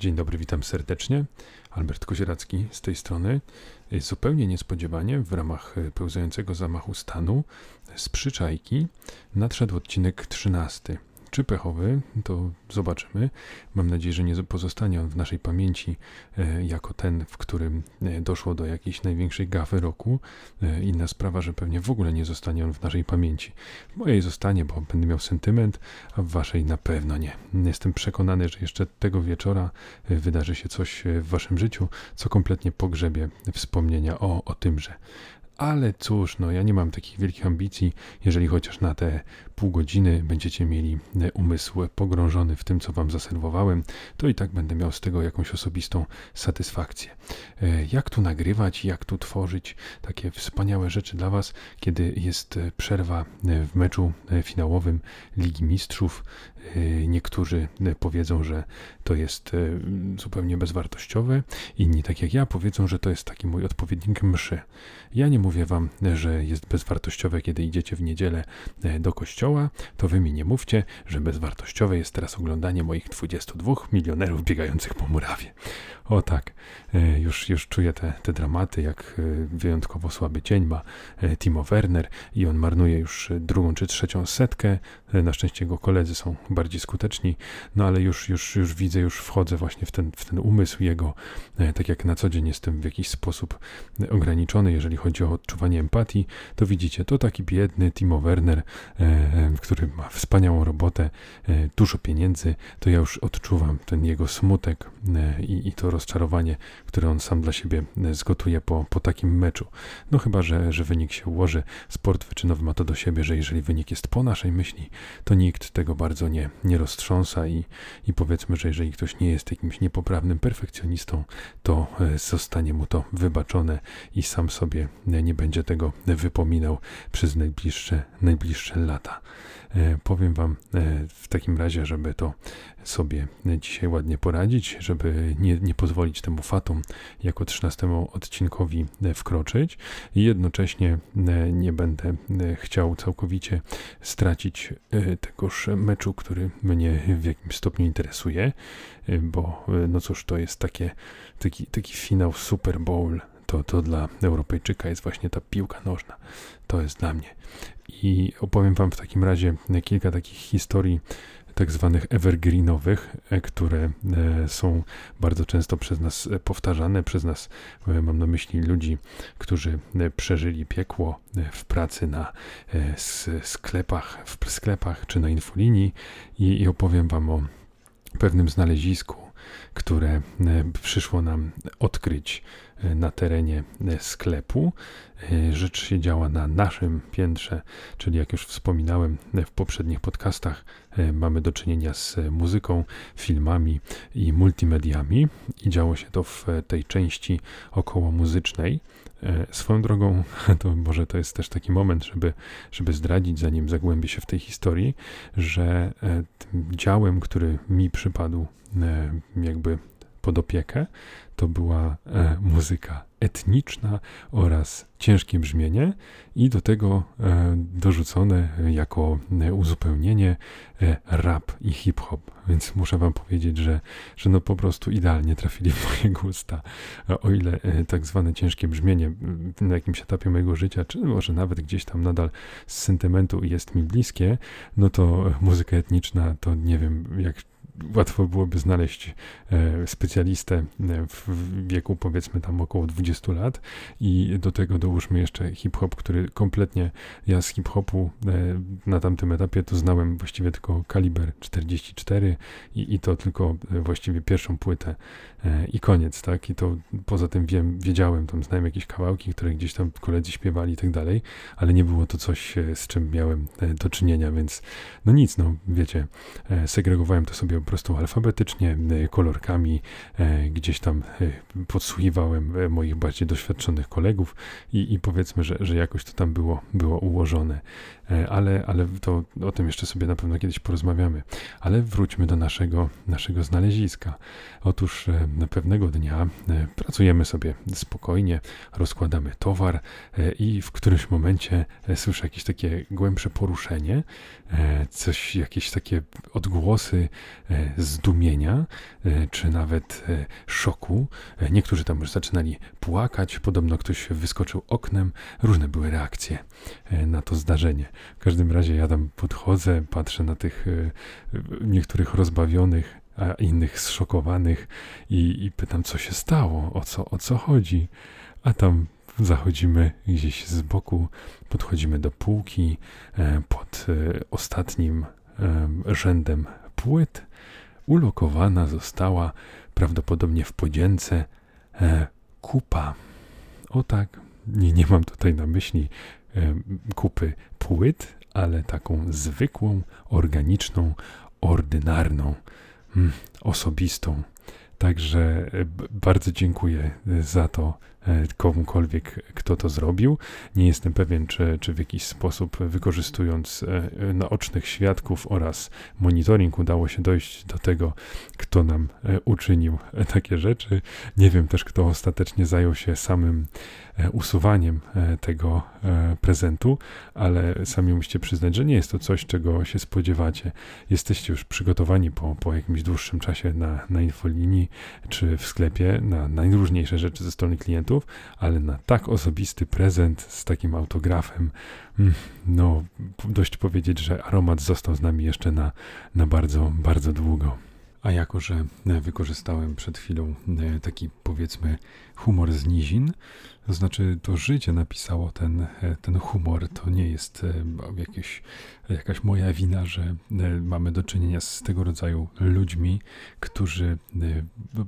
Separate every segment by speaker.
Speaker 1: Dzień dobry, witam serdecznie. Albert Kozieracki z tej strony. Zupełnie niespodziewanie w ramach pełzającego zamachu stanu z przyczajki nadszedł odcinek 13 czy pechowy, to zobaczymy. Mam nadzieję, że nie pozostanie on w naszej pamięci e, jako ten, w którym e, doszło do jakiejś największej gafy roku. E, inna sprawa, że pewnie w ogóle nie zostanie on w naszej pamięci. W mojej zostanie, bo będę miał sentyment, a w waszej na pewno nie. Jestem przekonany, że jeszcze tego wieczora wydarzy się coś w waszym życiu, co kompletnie pogrzebie wspomnienia o, o tymże. Ale cóż, no ja nie mam takich wielkich ambicji, jeżeli chociaż na te pół godziny będziecie mieli e, umysł pogrążony w tym, co wam zaserwowałem, to i tak będę miał z tego jakąś osobistą satysfakcję. E, jak tu nagrywać, jak tu tworzyć takie wspaniałe rzeczy dla was, kiedy jest e, przerwa w meczu finałowym Ligi Mistrzów. Niektórzy powiedzą, że to jest zupełnie bezwartościowe, inni, tak jak ja, powiedzą, że to jest taki mój odpowiednik mszy. Ja nie mówię wam, że jest bezwartościowe, kiedy idziecie w niedzielę do kościoła, to wy mi nie mówcie, że bezwartościowe jest teraz oglądanie moich 22 milionerów biegających po murawie. O tak, e, już, już czuję te, te dramaty, jak e, wyjątkowo słaby dzień ma e, Timo Werner i on marnuje już drugą czy trzecią setkę. Na szczęście jego koledzy są bardziej skuteczni, no ale już, już, już widzę, już wchodzę właśnie w ten, w ten umysł jego, tak jak na co dzień jestem w jakiś sposób ograniczony, jeżeli chodzi o odczuwanie empatii, to widzicie, to taki biedny Timo Werner, który ma wspaniałą robotę, dużo pieniędzy, to ja już odczuwam ten jego smutek i, i to rozczarowanie, które on sam dla siebie e, zgotuje po, po takim meczu. No chyba, że, że wynik się ułoży. Sport wyczynowy ma to do siebie, że jeżeli wynik jest po naszej myśli, to nikt tego bardzo nie, nie roztrząsa i, i powiedzmy, że jeżeli ktoś nie jest jakimś niepoprawnym perfekcjonistą, to e, zostanie mu to wybaczone i sam sobie nie będzie tego wypominał przez najbliższe, najbliższe lata. E, powiem Wam w takim razie, żeby to sobie dzisiaj ładnie poradzić, żeby nie, nie pozwolić temu fatum jako 13 odcinkowi wkroczyć. I jednocześnie e, nie będę e, chciał całkowicie stracić e, tegoż meczu, który mnie w jakimś stopniu interesuje, bo no cóż, to jest takie, taki, taki finał Super Bowl to, to dla Europejczyka jest właśnie ta piłka nożna. To jest dla mnie. I opowiem Wam w takim razie kilka takich historii tak zwanych evergreenowych, e, które e, są bardzo często przez nas e, powtarzane, przez nas, mam na myśli ludzi, którzy przeżyli piekło w pracy na sklepach, w sklepach czy na infolinii i, i opowiem Wam o pewnym znalezisku, które przyszło nam odkryć na terenie sklepu. Rzecz się działa na naszym piętrze, czyli jak już wspominałem w poprzednich podcastach, mamy do czynienia z muzyką, filmami i multimediami i działo się to w tej części około muzycznej. Swoją drogą, to może to jest też taki moment, żeby, żeby zdradzić, zanim zagłębię się w tej historii, że działem, który mi przypadł jakby pod opiekę, to była e, muzyka etniczna oraz ciężkie brzmienie i do tego e, dorzucone jako e, uzupełnienie e, rap i hip-hop. Więc muszę wam powiedzieć, że, że no po prostu idealnie trafili w moje gusta. O ile e, tak zwane ciężkie brzmienie na jakimś etapie mojego życia, czy może nawet gdzieś tam nadal z sentymentu jest mi bliskie, no to muzyka etniczna to nie wiem, jak łatwo byłoby znaleźć e, specjalistę e, w wieku powiedzmy tam około 20 lat i do tego dołóżmy jeszcze hip-hop, który kompletnie ja z hip-hopu e, na tamtym etapie to znałem właściwie tylko kaliber 44 i, i to tylko właściwie pierwszą płytę i koniec, tak? I to poza tym wiem, wiedziałem, tam znałem jakieś kawałki, które gdzieś tam koledzy śpiewali i tak dalej, ale nie było to coś, z czym miałem do czynienia, więc no nic, no wiecie, segregowałem to sobie prostu alfabetycznie, e, kolorkami, e, gdzieś tam e, podsłuchiwałem moich bardziej doświadczonych kolegów i, i powiedzmy, że, że jakoś to tam było, było ułożone. Ale, ale to o tym jeszcze sobie na pewno kiedyś porozmawiamy. Ale wróćmy do naszego, naszego znaleziska. Otóż pewnego dnia pracujemy sobie spokojnie, rozkładamy towar i w którymś momencie słyszę jakieś takie głębsze poruszenie, coś, jakieś takie odgłosy, zdumienia, czy nawet szoku. Niektórzy tam już zaczynali płakać, podobno ktoś wyskoczył oknem. Różne były reakcje na to zdarzenie. W każdym razie ja tam podchodzę, patrzę na tych niektórych rozbawionych, a innych zszokowanych i, i pytam, co się stało, o co, o co chodzi. A tam zachodzimy gdzieś z boku, podchodzimy do półki e, pod e, ostatnim e, rzędem płyt. Ulokowana została prawdopodobnie w podzięce kupa. O tak, nie, nie mam tutaj na myśli kupy płyt, ale taką zwykłą, organiczną, ordynarną, mm, osobistą. Także bardzo dziękuję za to E, komukolwiek, kto to zrobił. Nie jestem pewien, czy, czy w jakiś sposób wykorzystując e, naocznych świadków oraz monitoring udało się dojść do tego, kto nam e, uczynił takie rzeczy. Nie wiem też, kto ostatecznie zajął się samym usuwaniem tego prezentu, ale sami musicie przyznać, że nie jest to coś, czego się spodziewacie. Jesteście już przygotowani po, po jakimś dłuższym czasie na, na infolinii czy w sklepie na najróżniejsze rzeczy ze strony klientów ale na tak osobisty prezent z takim autografem, mm, no dość powiedzieć, że aromat został z nami jeszcze na, na bardzo, bardzo długo. A jako, że wykorzystałem przed chwilą e, taki powiedzmy humor z nizin, to znaczy to życie napisało ten, e, ten humor, to nie jest e, jakieś, jakaś moja wina, że mamy do czynienia z tego rodzaju ludźmi, którzy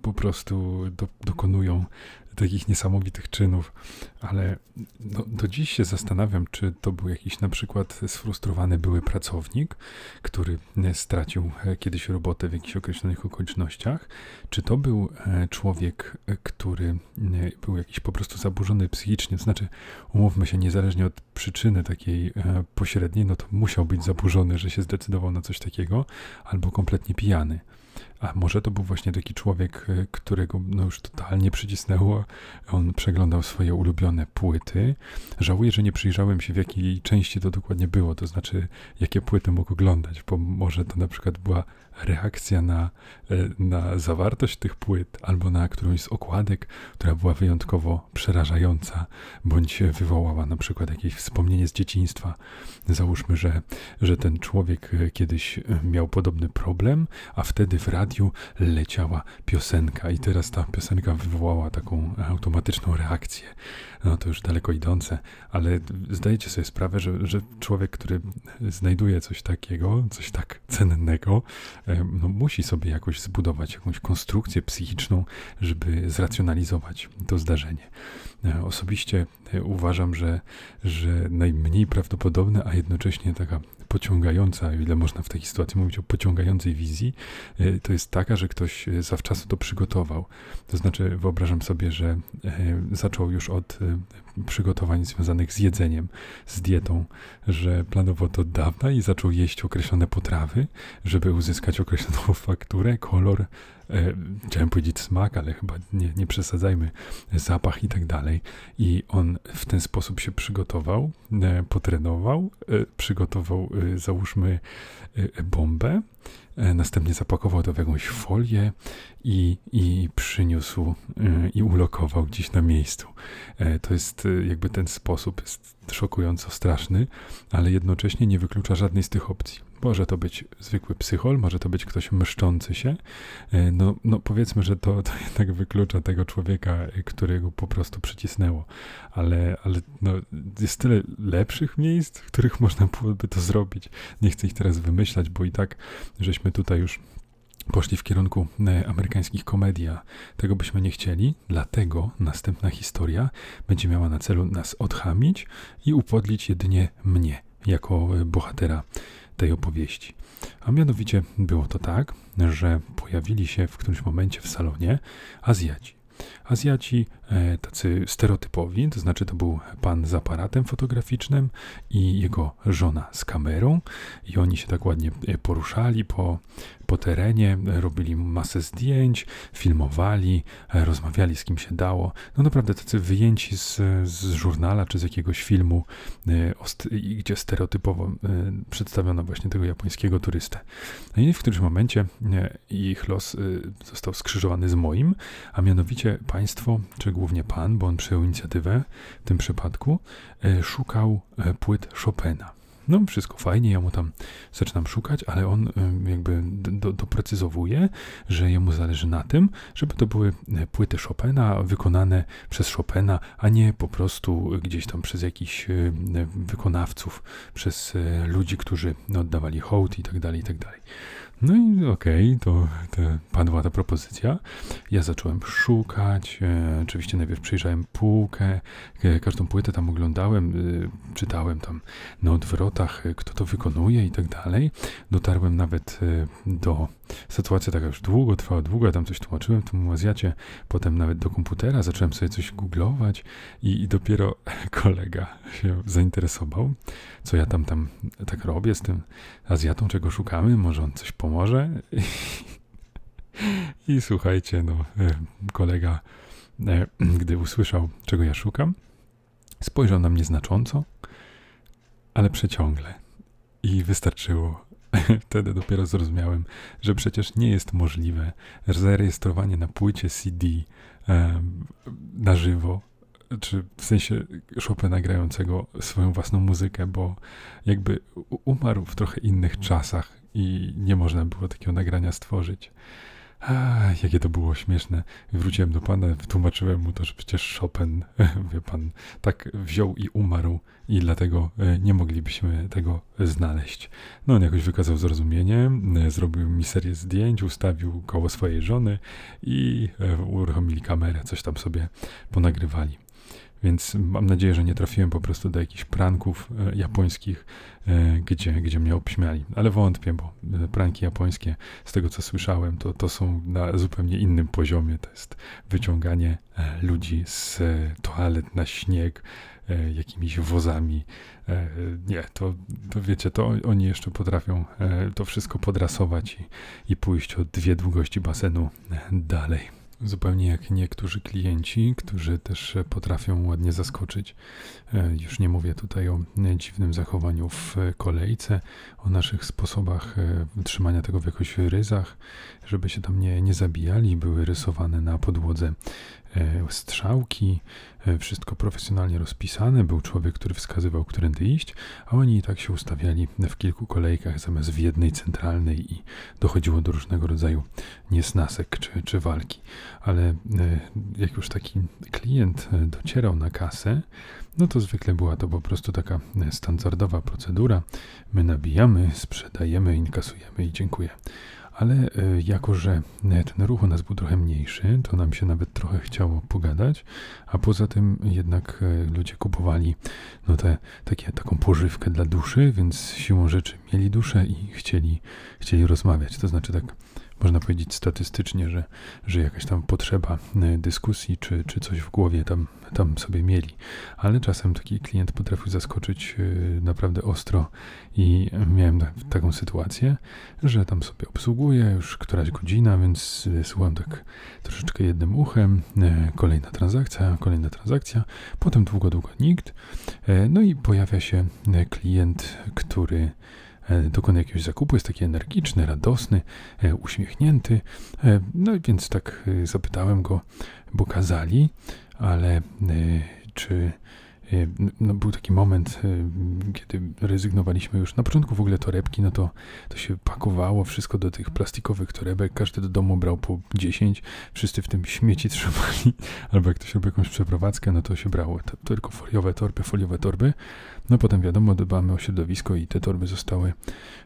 Speaker 1: po prostu do, dokonują takich niesamowitych czynów, ale no, do dziś się zastanawiam, czy to był jakiś na przykład sfrustrowany były pracownik, który e, stracił e, kiedyś robotę w jakichś określonych okolicznościach, czy to był e, człowiek, który był jakiś po prostu zaburzony psychicznie, to znaczy umówmy się, niezależnie od przyczyny takiej pośredniej, no to musiał być zaburzony, że się zdecydował na coś takiego, albo kompletnie pijany. A może to był właśnie taki człowiek, e, którego no już totalnie przycisnęło. On przeglądał swoje ulubione płyty. Żałuję, że nie przyjrzałem się, w jakiej części to dokładnie było, to znaczy, jakie płyty mógł oglądać, bo może to na przykład była reakcja na, e, na zawartość tych płyt albo na którąś z okładek, która była wyjątkowo przerażająca, bądź wywołała na przykład jakieś wspomnienie z dzieciństwa. Załóżmy, że, że ten człowiek e, kiedyś miał podobny problem, a wtedy w radiu leciała piosenka i teraz ta piosenka wywołała taką automatyczną reakcję. No to już daleko idące, ale zdajecie sobie sprawę, że, że człowiek, który znajduje coś takiego, coś tak cennego, no, musi sobie jakoś zbudować jakąś konstrukcję psychiczną, żeby zracjonalizować to zdarzenie. E, osobiście e, uważam, że, że najmniej prawdopodobne, a jednocześnie taka pociągająca, ile można w takiej sytuacji mówić o pociągającej wizji, e, to jest taka, że ktoś zawczasu to przygotował. To znaczy, wyobrażam sobie, że zaczął już od przygotowań związanych z jedzeniem, z dietą, że planował to od dawna i zaczął jeść określone potrawy, żeby uzyskać określoną fakturę, kolor, e, chciałem powiedzieć smak, ale chyba nie, nie przesadzajmy, zapach i tak dalej. I on w ten sposób się przygotował, e, potrenował, e, przygotował, e, załóżmy, e, bombę, e, następnie zapakował to w jakąś folię i, i przyniósł i ulokował gdzieś na miejscu. To jest jakby ten sposób, jest szokująco straszny, ale jednocześnie nie wyklucza żadnej z tych opcji. Może to być zwykły psychol, może to być ktoś mszczący się. E, no, no powiedzmy, że to, to jednak wyklucza tego człowieka, którego po prostu przycisnęło. Ale, ale no, jest tyle lepszych miejsc, w których można byłoby to zrobić. Nie chcę ich teraz wymyślać, bo i tak żeśmy tutaj już poszli w kierunku e, amerykańskich komedii, a tego byśmy nie chcieli, dlatego następna historia będzie miała na celu nas odchamić i upodlić jedynie mnie jako e, bohatera tej opowieści. A mianowicie było to tak, że pojawili się w którymś momencie w salonie Azjaci. Azjaci tacy stereotypowi, to znaczy to był pan z aparatem fotograficznym i jego żona z kamerą i oni się tak ładnie e, poruszali po, po terenie, robili masę zdjęć, filmowali, e, rozmawiali z kim się dało. No naprawdę tacy wyjęci z, z żurnala czy z jakiegoś filmu, gdzie stereotypowo przedstawiono właśnie tego japońskiego turystę. No i w którymś momencie ich los został skrzyżowany z moim, a mianowicie państwo, czy głównie pan, bo on przejął inicjatywę w tym przypadku, e, szukał e, płyt Chopina. No, wszystko fajnie, ja mu tam zaczynam szukać, ale on e, jakby do, doprecyzowuje, że jemu zależy na tym, żeby to były płyty Chopina wykonane przez Chopina, a nie po prostu gdzieś tam przez jakichś wykonawców, przez ludzi, którzy oddawali hołd i tak dalej, i tak dalej. No i okej, okay, to, to padła ta propozycja. Ja zacząłem szukać. E, oczywiście najpierw przejrzałem półkę, e, każdą płytę tam oglądałem, e, czytałem tam na odwrotach, e, kto to wykonuje i tak dalej. Dotarłem nawet e, do sytuacji taka już długo trwała, długo, ja tam coś tłumaczyłem temu Azjacie, potem nawet do komputera zacząłem sobie coś googlować i, i dopiero kolega się zainteresował, co ja tam tam tak robię z tym Azjatą, czego szukamy, może on coś pomoże. I, i słuchajcie, no, e, kolega, e, gdy usłyszał, czego ja szukam, spojrzał na mnie znacząco, ale przeciągle. I wystarczyło. Wtedy dopiero zrozumiałem, że przecież nie jest możliwe zarejestrowanie na płycie CD na żywo czy w sensie Chopina grającego swoją własną muzykę, bo jakby umarł w trochę innych czasach i nie można było takiego nagrania stworzyć. A, jakie to było śmieszne. Wróciłem do pana, wytłumaczyłem mu to, że przecież Chopin, wie pan, tak wziął i umarł i dlatego e, nie moglibyśmy tego znaleźć. No on jakoś wykazał zrozumienie, e, zrobił mi serię zdjęć, ustawił koło swojej żony i e, uruchomili kamerę, coś tam sobie ponagrywali. Więc mam nadzieję, że nie trafiłem po prostu do jakichś pranków e, japońskich, e, gdzie, gdzie mnie obśmiali. Ale wątpię, bo e, pranki japońskie, z tego co słyszałem, to, to są na zupełnie innym poziomie. To jest wyciąganie ludzi z toalet na śnieg, jakimiś wozami. Nie, to, to wiecie, to oni jeszcze potrafią to wszystko podrasować i, i pójść o dwie długości basenu dalej. Zupełnie jak niektórzy klienci, którzy też potrafią ładnie zaskoczyć. E, już nie mówię tutaj o dziwnym zachowaniu w kolejce, o naszych sposobach e, trzymania tego w jakichś ryzach, żeby się tam nie, nie zabijali. Były rysowane na podłodze E, strzałki, e, wszystko profesjonalnie rozpisane. Był człowiek, który wskazywał, którędy iść, a oni i tak się ustawiali w kilku kolejkach zamiast w jednej centralnej i dochodziło do różnego rodzaju niesnasek czy, czy walki. Ale e, jak już taki klient docierał na kasę, no to zwykle była to po prostu taka standardowa procedura. My nabijamy, sprzedajemy, inkasujemy i dziękuję ale e, jako, że e, ten ruch u nas był trochę mniejszy, to nam się nawet trochę chciało pogadać, a poza tym jednak e, ludzie kupowali no te, takie, taką pożywkę dla duszy, więc siłą rzeczy mieli duszę i chcieli, chcieli rozmawiać. To znaczy tak można powiedzieć statystycznie, że, że jakaś tam potrzeba e, dyskusji czy, czy coś w głowie tam, tam sobie mieli. Ale czasem taki klient potrafił zaskoczyć e, naprawdę ostro i miałem taką sytuację, że tam sobie obsługuję już któraś godzina, więc e, słucham tak troszeczkę jednym uchem, kolejna transakcja, kolejna transakcja, potem długo, długo nikt. No i pojawia się klient, który dokona jakiegoś zakupu, jest taki energiczny, radosny, e, uśmiechnięty. E, no więc tak zapytałem go, bo kazali, ale czy no, był taki moment, kiedy rezygnowaliśmy już. Na początku w ogóle torebki, no to, to się pakowało wszystko do tych plastikowych torebek. Każdy do domu brał po 10, wszyscy w tym śmieci trzymali. Albo jak ktoś robił jakąś przeprowadzkę, no to się brało to, tylko foliowe torby, foliowe torby. No potem wiadomo, dbamy o środowisko i te torby zostały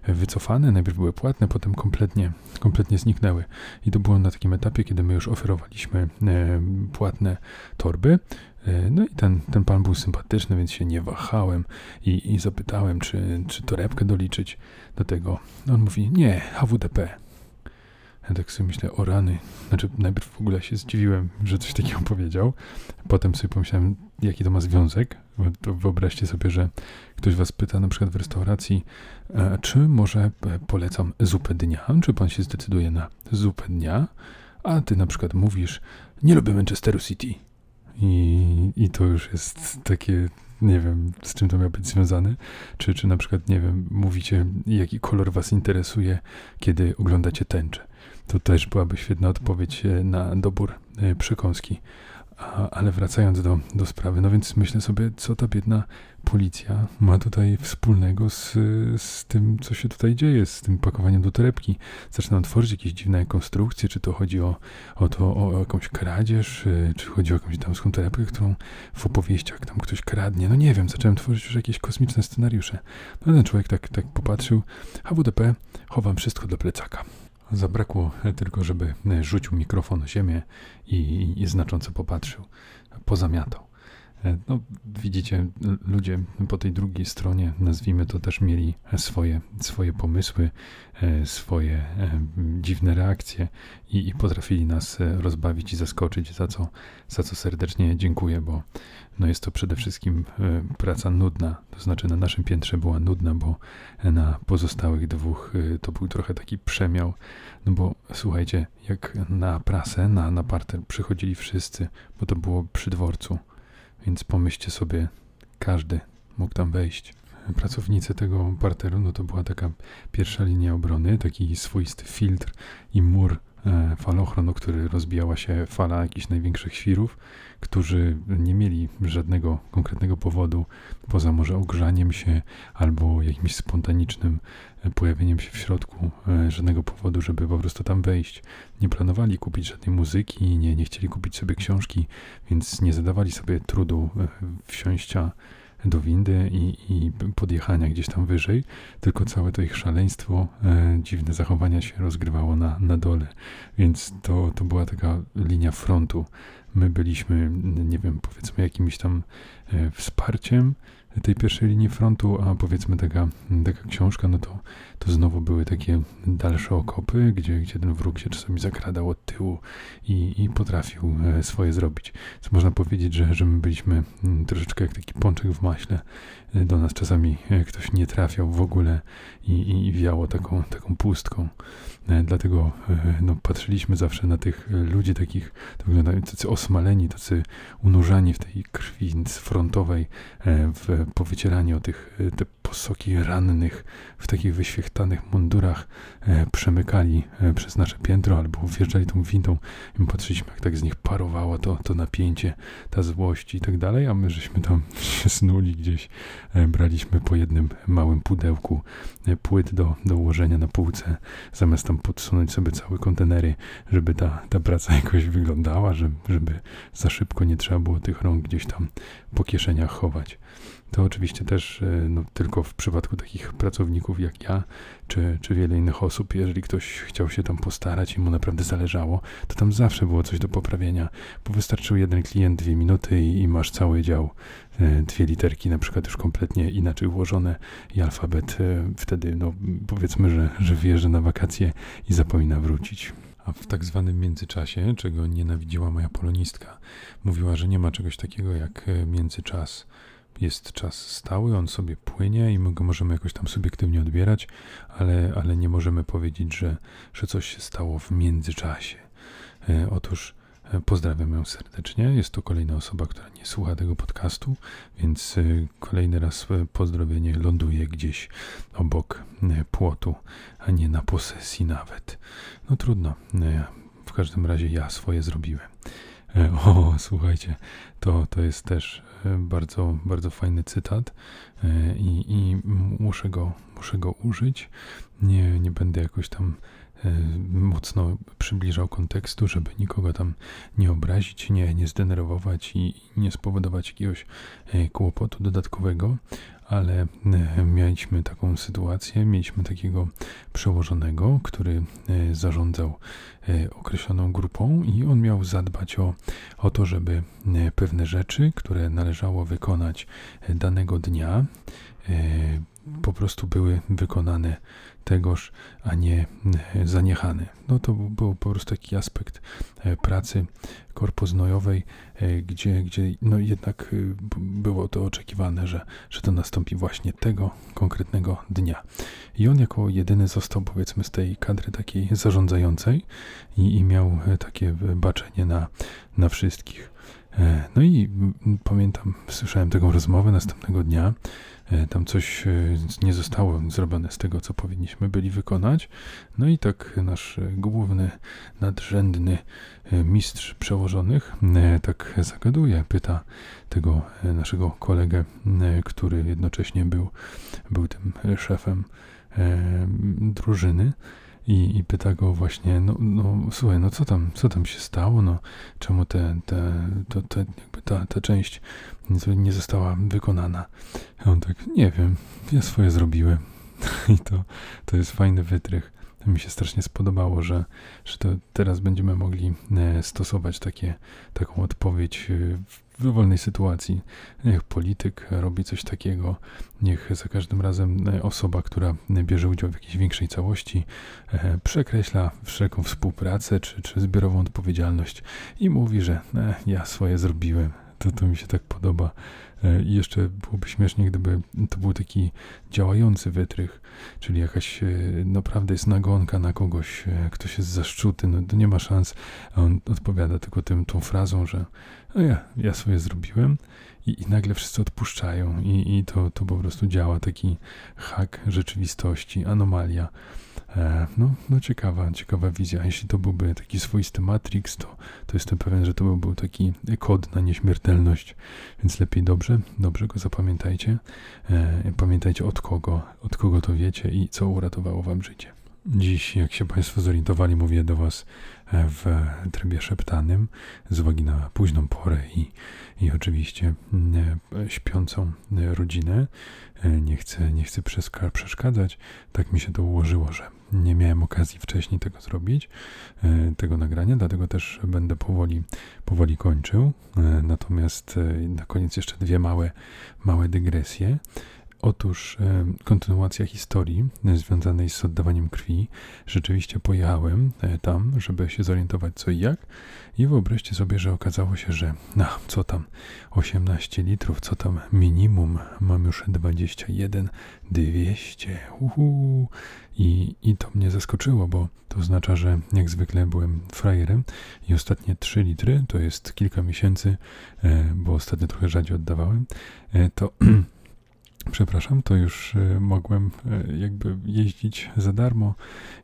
Speaker 1: wycofane. Najpierw były płatne, potem kompletnie, kompletnie zniknęły. I to było na takim etapie, kiedy my już oferowaliśmy e, płatne torby. E, no i ten, ten pan był sympatyczny, więc się nie wahałem i, i zapytałem, czy, czy torebkę doliczyć do tego. On mówi, nie, HWDP. Ja tak sobie myślę, o rany. Znaczy, najpierw w ogóle się zdziwiłem, że coś takiego powiedział. Potem sobie pomyślałem, jaki to ma związek. Wyobraźcie sobie, że ktoś was pyta na przykład w restauracji, e, czy może e, polecam zupę dnia, czy pan się zdecyduje na zupę dnia, a ty na przykład mówisz, nie lubię Manchesteru City. I, I to już jest takie, nie wiem, z czym to miało być związane. Czy, czy na przykład, nie wiem, mówicie, jaki kolor was interesuje, kiedy oglądacie tęczę. To też byłaby świetna odpowiedź e, na dobór przekąski. A, ale wracając do, do sprawy, no więc myślę sobie, co ta biedna policja ma tutaj wspólnego z, z tym, co się tutaj dzieje, z tym pakowaniem do torebki. Zaczynam tworzyć jakieś dziwne konstrukcje, czy to chodzi o, o to, o jakąś kradzież, y, czy chodzi o jakąś damską torebkę, którą w opowieściach tam ktoś kradnie. No nie wiem, zacząłem tworzyć już jakieś kosmiczne scenariusze. No ten człowiek tak, tak popatrzył, HWDP, chowam wszystko do plecaka. Zabrakło tylko, żeby rzucił mikrofon na ziemię i, i znacząco popatrzył, pozamiatał. E, no, widzicie, ludzie po tej drugiej stronie, nazwijmy to, też mieli swoje, swoje pomysły, e, swoje e, dziwne reakcje i, i potrafili nas rozbawić i zaskoczyć, za co, za co serdecznie dziękuję, bo no jest to przede wszystkim praca nudna. To znaczy, na naszym piętrze była nudna, bo na pozostałych dwóch to był trochę taki przemiał. No bo słuchajcie, jak na prasę, na, na parter przychodzili wszyscy, bo to było przy dworcu więc pomyślcie sobie, każdy mógł tam wejść. Pracownicy tego parteru, no to była taka pierwsza linia obrony, taki swoisty filtr i mur falochron, o który rozbijała się fala jakichś największych świrów, którzy nie mieli żadnego konkretnego powodu, poza może ogrzaniem się albo jakimś spontanicznym e, pojawieniem się w środku, e, żadnego powodu, żeby po prostu tam wejść. Nie planowali kupić żadnej muzyki, nie, nie chcieli kupić sobie książki, więc nie zadawali sobie trudu e, wsiąścia do windy i, i podjechania gdzieś tam wyżej, tylko całe to ich szaleństwo, e, dziwne zachowania się rozgrywało na, na dole. Więc to, to była taka linia frontu. My byliśmy, nie wiem, powiedzmy jakimś tam e, wsparciem tej pierwszej linii frontu, a powiedzmy taka, taka książka, no to, to znowu były takie dalsze okopy, gdzie, gdzie ten wróg się czasami zakradał od tyłu i, i potrafił e, swoje zrobić. Więc można powiedzieć, że, że my byliśmy mm, troszeczkę jak taki pączek w maśle. E, do nas czasami e, ktoś nie trafiał w ogóle i, i wiało taką, taką pustką. Dlatego no, patrzyliśmy zawsze na tych ludzi takich, to wyglądają tacy osmaleni, tacy unurzani w tej krwi frontowej, w powycieranie o tych te posoki rannych w takich wyświechtanych mundurach e, przemykali e, przez nasze piętro albo wjeżdżali tą windą i my patrzyliśmy, jak tak z nich parowało to, to napięcie, ta złość i tak dalej, a my żeśmy tam się snuli gdzieś, e, braliśmy po jednym małym pudełku e, płyt do, do ułożenia na półce, zamiast tam podsunąć sobie całe kontenery, żeby ta, ta praca jakoś wyglądała, żeby, żeby za szybko nie trzeba było tych rąk gdzieś tam po kieszeniach chować. To oczywiście też e, no, tylko w przypadku takich pracowników jak ja, czy, czy wiele innych osób, jeżeli ktoś chciał się tam postarać i mu naprawdę zależało, to tam zawsze było coś do poprawienia, bo wystarczył jeden klient, dwie minuty i, i masz cały dział, e, dwie literki na przykład już kompletnie inaczej ułożone i alfabet e, wtedy, no powiedzmy, że, że wyjeżdża na wakacje i zapomina wrócić. A w tak zwanym międzyczasie, czego nienawidziła moja polonistka, mówiła, że nie ma czegoś takiego jak międzyczas jest czas stały, on sobie płynie i my go możemy jakoś tam subiektywnie odbierać, ale, ale nie możemy powiedzieć, że, że coś się stało w międzyczasie. E, otóż e, pozdrawiam ją serdecznie. Jest to kolejna osoba, która nie słucha tego podcastu, więc e, kolejny raz pozdrowienie ląduje gdzieś obok płotu, a nie na posesji nawet. No trudno. W każdym razie ja swoje zrobiłem. O, słuchajcie, to, to jest też bardzo, bardzo fajny cytat e, i, i muszę, go, muszę go użyć. Nie, nie będę jakoś tam e, mocno przybliżał kontekstu, żeby nikogo tam nie obrazić, nie, nie zdenerwować i nie spowodować jakiegoś kłopotu dodatkowego, ale e, mieliśmy taką sytuację, mieliśmy takiego przełożonego, który e, zarządzał e, określoną grupą i on miał zadbać o, o to, żeby pewne rzeczy, które należało wykonać danego dnia, po prostu były wykonane tegoż, a nie e, zaniechane. No to był po prostu taki aspekt e, pracy korpoznojowej, e, gdzie, gdzie no jednak było to oczekiwane, że, że to nastąpi właśnie tego konkretnego dnia. I on jako jedyny został powiedzmy z tej kadry takiej zarządzającej i, i miał takie baczenie na, na wszystkich. No i pamiętam, słyszałem taką rozmowę następnego dnia, tam coś e, nie zostało zrobione z tego, co powinniśmy byli wykonać. No i tak nasz główny, nadrzędny e, mistrz przełożonych tak zagaduje, pyta tego naszego kolegę, który jednocześnie był, był tym szefem drużyny i, i pyta go właśnie, no, no słuchaj, no co tam, co tam się stało, no czemu te, te, to, te, jakby ta, ta część nie została wykonana. A on tak, nie wiem, ja swoje zrobiłem. I to, to jest fajny wytrych. Mi się strasznie spodobało, że, że to teraz będziemy mogli e, stosować takie, taką odpowiedź e, w dowolnej sytuacji. Niech polityk robi coś takiego, niech za każdym razem e, osoba, która bierze udział w jakiejś większej całości, przekreśla wszelką współpracę czy, czy zbiorową odpowiedzialność i mówi, że ja swoje zrobiłem. To, to mi się tak podoba. E, I jeszcze byłoby śmiesznie, gdyby to był taki działający wytrych, czyli jakaś e, naprawdę jest nagonka na kogoś, e, ktoś jest zaszczuty, no to nie ma szans, a on odpowiada tylko tym, tą frazą, że no ja, ja swoje zrobiłem i, i nagle wszyscy odpuszczają i, i to, to po prostu działa taki hak rzeczywistości, anomalia. E, no, no ciekawa, ciekawa wizja. Jeśli to byłby taki swoisty Matrix, to, to jestem pewien, że to by był taki kod na nieśmiertelność, więc lepiej dobrze, dobrze go zapamiętajcie. E, pamiętajcie od kogo, od kogo to wiecie i co uratowało wam życie. Dziś, jak się Państwo zorientowali, mówię do Was e, w trybie szeptanym z uwagi na późną porę i, i oczywiście śpiącą rodzinę. Nie chcę, nie chcę przeszkadzać. Tak mi się to ułożyło, że nie miałem okazji wcześniej tego zrobić, e, tego nagrania, dlatego też będę powoli, powoli kończył. E, natomiast e, na koniec jeszcze dwie małe, małe dygresje. Otóż e, kontynuacja historii związanej z oddawaniem krwi. Rzeczywiście pojechałem e, tam, żeby się zorientować co i jak. I wyobraźcie sobie, że okazało się, że no, co tam 18 litrów, co tam minimum, mam już 21 200. Uhu. I, I to mnie zaskoczyło, bo to oznacza, że jak zwykle byłem frajerem i ostatnie 3 litry, to jest kilka miesięcy, e, bo ostatnio trochę rzadziej oddawałem, to przepraszam, to już e, mogłem e, jakby jeździć za darmo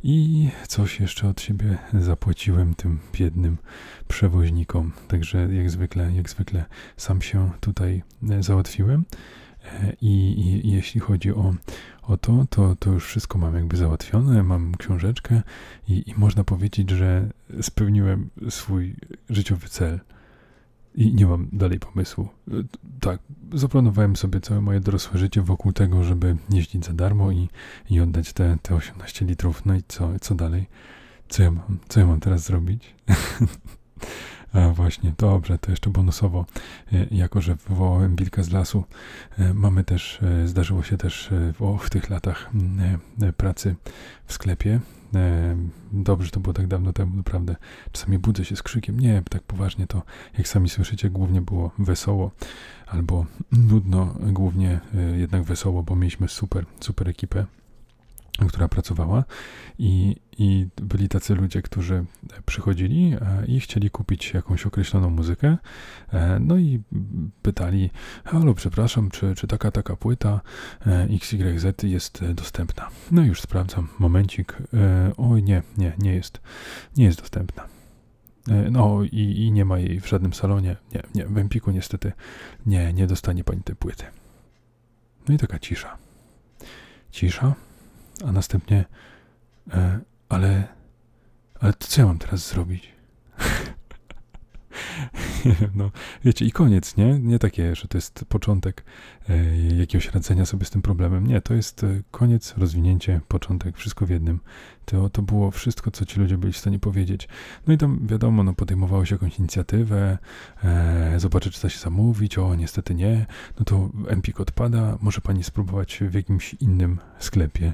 Speaker 1: i coś jeszcze od siebie zapłaciłem tym biednym przewoźnikom. Także jak zwykle, jak zwykle sam się tutaj e, załatwiłem. I, i, i jeśli chodzi o, o to, to, to już wszystko mam jakby załatwione, mam książeczkę i, i można powiedzieć, że spełniłem swój życiowy cel i nie mam dalej pomysłu. Tak, zaplanowałem sobie całe moje dorosłe życie wokół tego, żeby jeździć za darmo i, i oddać te, te 18 litrów. No i co, co dalej? Co ja mam, co ja mam teraz zrobić? A właśnie, dobrze, to jeszcze bonusowo, e, jako że wywołałem wilka z lasu, e, mamy też, e, zdarzyło się też w, w tych latach pracy w sklepie, Dobrze, to było tak dawno temu, naprawdę. Czasami budzę się z krzykiem. Nie, tak poważnie to, jak sami słyszycie, głównie było wesoło albo nudno, głównie jednak wesoło, bo mieliśmy super, super ekipę która pracowała i, i byli tacy ludzie, którzy przychodzili e, i chcieli kupić jakąś określoną muzykę, e, no i pytali, halo, przepraszam, czy, czy taka, taka płyta e, XYZ jest dostępna? No już sprawdzam, momencik, oj nie, nie, nie jest, nie jest dostępna. No i, i nie ma jej w żadnym salonie, nie, nie, w Empiku niestety nie, nie dostanie pani tej płyty. No i taka cisza. Cisza, a następnie, e, ale, ale to co ja mam teraz zrobić? no, wiecie, i koniec, nie? Nie takie, że to jest początek e, jakiegoś radzenia sobie z tym problemem. Nie, to jest e, koniec, rozwinięcie, początek, wszystko w jednym. To, to było wszystko, co ci ludzie byli w stanie powiedzieć. No i tam, wiadomo, no, podejmowało się jakąś inicjatywę, e, czy da się zamówić, o, niestety nie, no to Empik odpada, może pani spróbować w jakimś innym sklepie.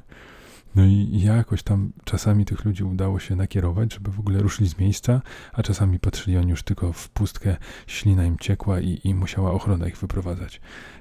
Speaker 1: No i jakoś tam czasami tych ludzi udało się nakierować, żeby w ogóle ruszyli z miejsca, a czasami patrzyli oni już tylko w pustkę, ślina im ciekła i, i musiała ochrona ich wyprowadzać.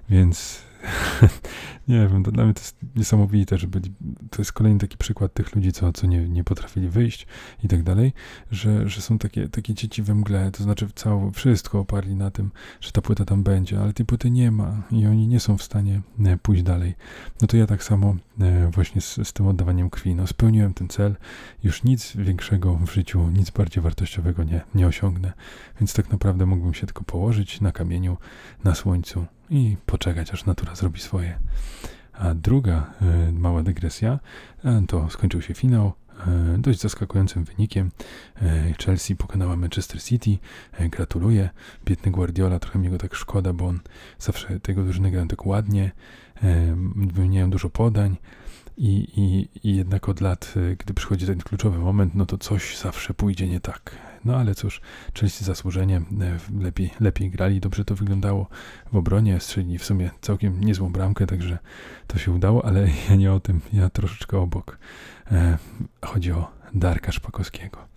Speaker 1: Więc nie wiem, to dla mnie to jest niesamowite, że byli, to jest kolejny taki przykład tych ludzi, co, co nie, nie potrafili wyjść i tak dalej, że, że są takie, takie dzieci we mgle, to znaczy całe, wszystko oparli na tym, że ta płyta tam będzie, ale tej płyty nie ma i oni nie są w stanie e, pójść dalej. No to ja tak samo e, właśnie z, z tym oddawaniem krwi, no spełniłem ten cel, już nic większego w życiu, nic bardziej wartościowego nie, nie osiągnę, więc tak naprawdę mógłbym się tylko położyć na kamieniu, na słońcu i poczekać, aż natura zrobi swoje. A druga y, mała dygresja y, to skończył się finał. Y, dość zaskakującym wynikiem. Chelsea pokonała Manchester City. Gratuluję. Biedny Guardiola, trochę mi go tak szkoda, bo on zawsze tego drużyny grał tak ładnie. Wymieniają dużo podań. I, i, I jednak od lat, gdy przychodzi ten kluczowy moment, no to coś zawsze pójdzie nie tak. No ale cóż, Chelsea zasłużenie, e, lepiej, lepiej grali, dobrze to wyglądało w obronie, strzelili w sumie całkiem niezłą bramkę, także to się udało, ale ja nie o tym, ja troszeczkę obok. E, chodzi o Darka Szpakowskiego.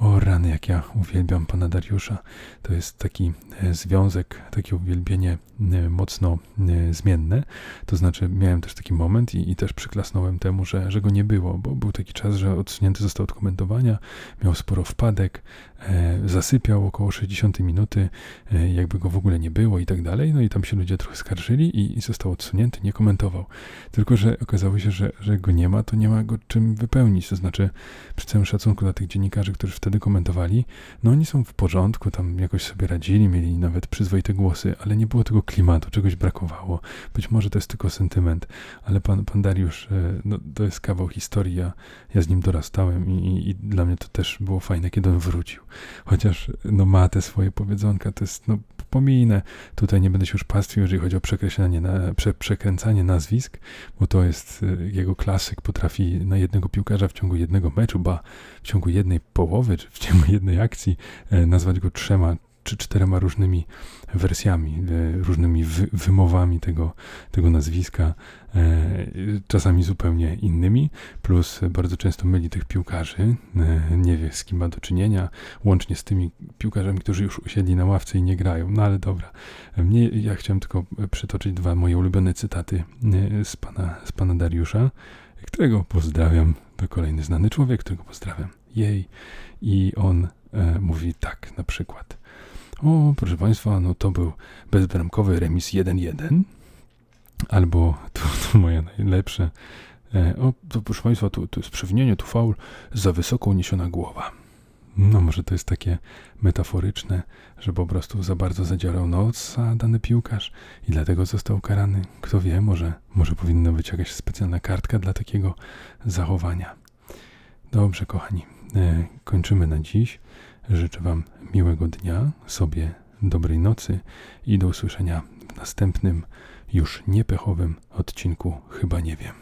Speaker 1: O rany, jak ja uwielbiam pana Dariusza. To jest taki e, związek, takie uwielbienie e, mocno e, zmienne. To znaczy, miałem też taki moment i, i, też przyklasnąłem temu, że, że go nie było, bo był taki czas, że odsunięty został od komentowania, miał sporo wpadek, zasypiał około 60 minuty, e, jakby go w ogóle nie było i tak dalej. No i tam się ludzie trochę skarżyli i, i został odsunięty, nie komentował. Tylko, że okazało się, że, że go nie ma, to nie ma go czym wypełnić. To znaczy, przy całym szacunku dla tych dziennikarzy, którzy wtedy komentowali, no oni są w porządku, tam jakoś sobie radzili, mieli nawet przyzwoite głosy, ale nie było tego klimatu, czegoś brakowało. Być może to jest tylko sentyment, ale pan, pan Dariusz, e, no, to jest kawał historii, ja, ja z nim dorastałem i, i, i dla mnie to też było fajne, kiedy on wrócił. Chociaż no, ma te swoje powiedzonka, to jest, no pominę, tutaj nie będę się już pastwił, jeżeli chodzi o przekreślanie, na, prze, przekręcanie nazwisk, bo to jest e, jego klasyk, potrafi na jednego piłkarza w ciągu jednego meczu, ba w ciągu jednej połowy, czy w ciągu jednej akcji e, nazwać go trzema czy czterema różnymi wersjami, e, różnymi wy, wymowami tego, tego nazwiska, e, czasami zupełnie innymi, plus bardzo często myli tych piłkarzy, e, nie wie z kim ma do czynienia, łącznie z tymi piłkarzami, którzy już usiedli na ławce i nie grają. No ale dobra, mnie, ja chciałem tylko przytoczyć dwa moje ulubione cytaty z pana, z pana Dariusza, którego pozdrawiam. To kolejny znany człowiek, którego pozdrawiam. Jej. I on e, mówi tak na przykład. O, proszę Państwa, no to był bezbramkowy remis 1-1. Albo to, to moje najlepsze. E, o, to proszę Państwa, tu, tu jest przewinienie, tu faul, za wysoko uniesiona głowa. No może to jest takie metaforyczne, że po prostu za bardzo zadzierał noc a dany piłkarz i dlatego został karany. Kto wie, może, może powinna być jakaś specjalna kartka dla takiego zachowania. Dobrze, kochani, e, kończymy na dziś. Życzę Wam miłego dnia, sobie dobrej nocy i do usłyszenia w następnym, już niepechowym odcinku Chyba nie wiem.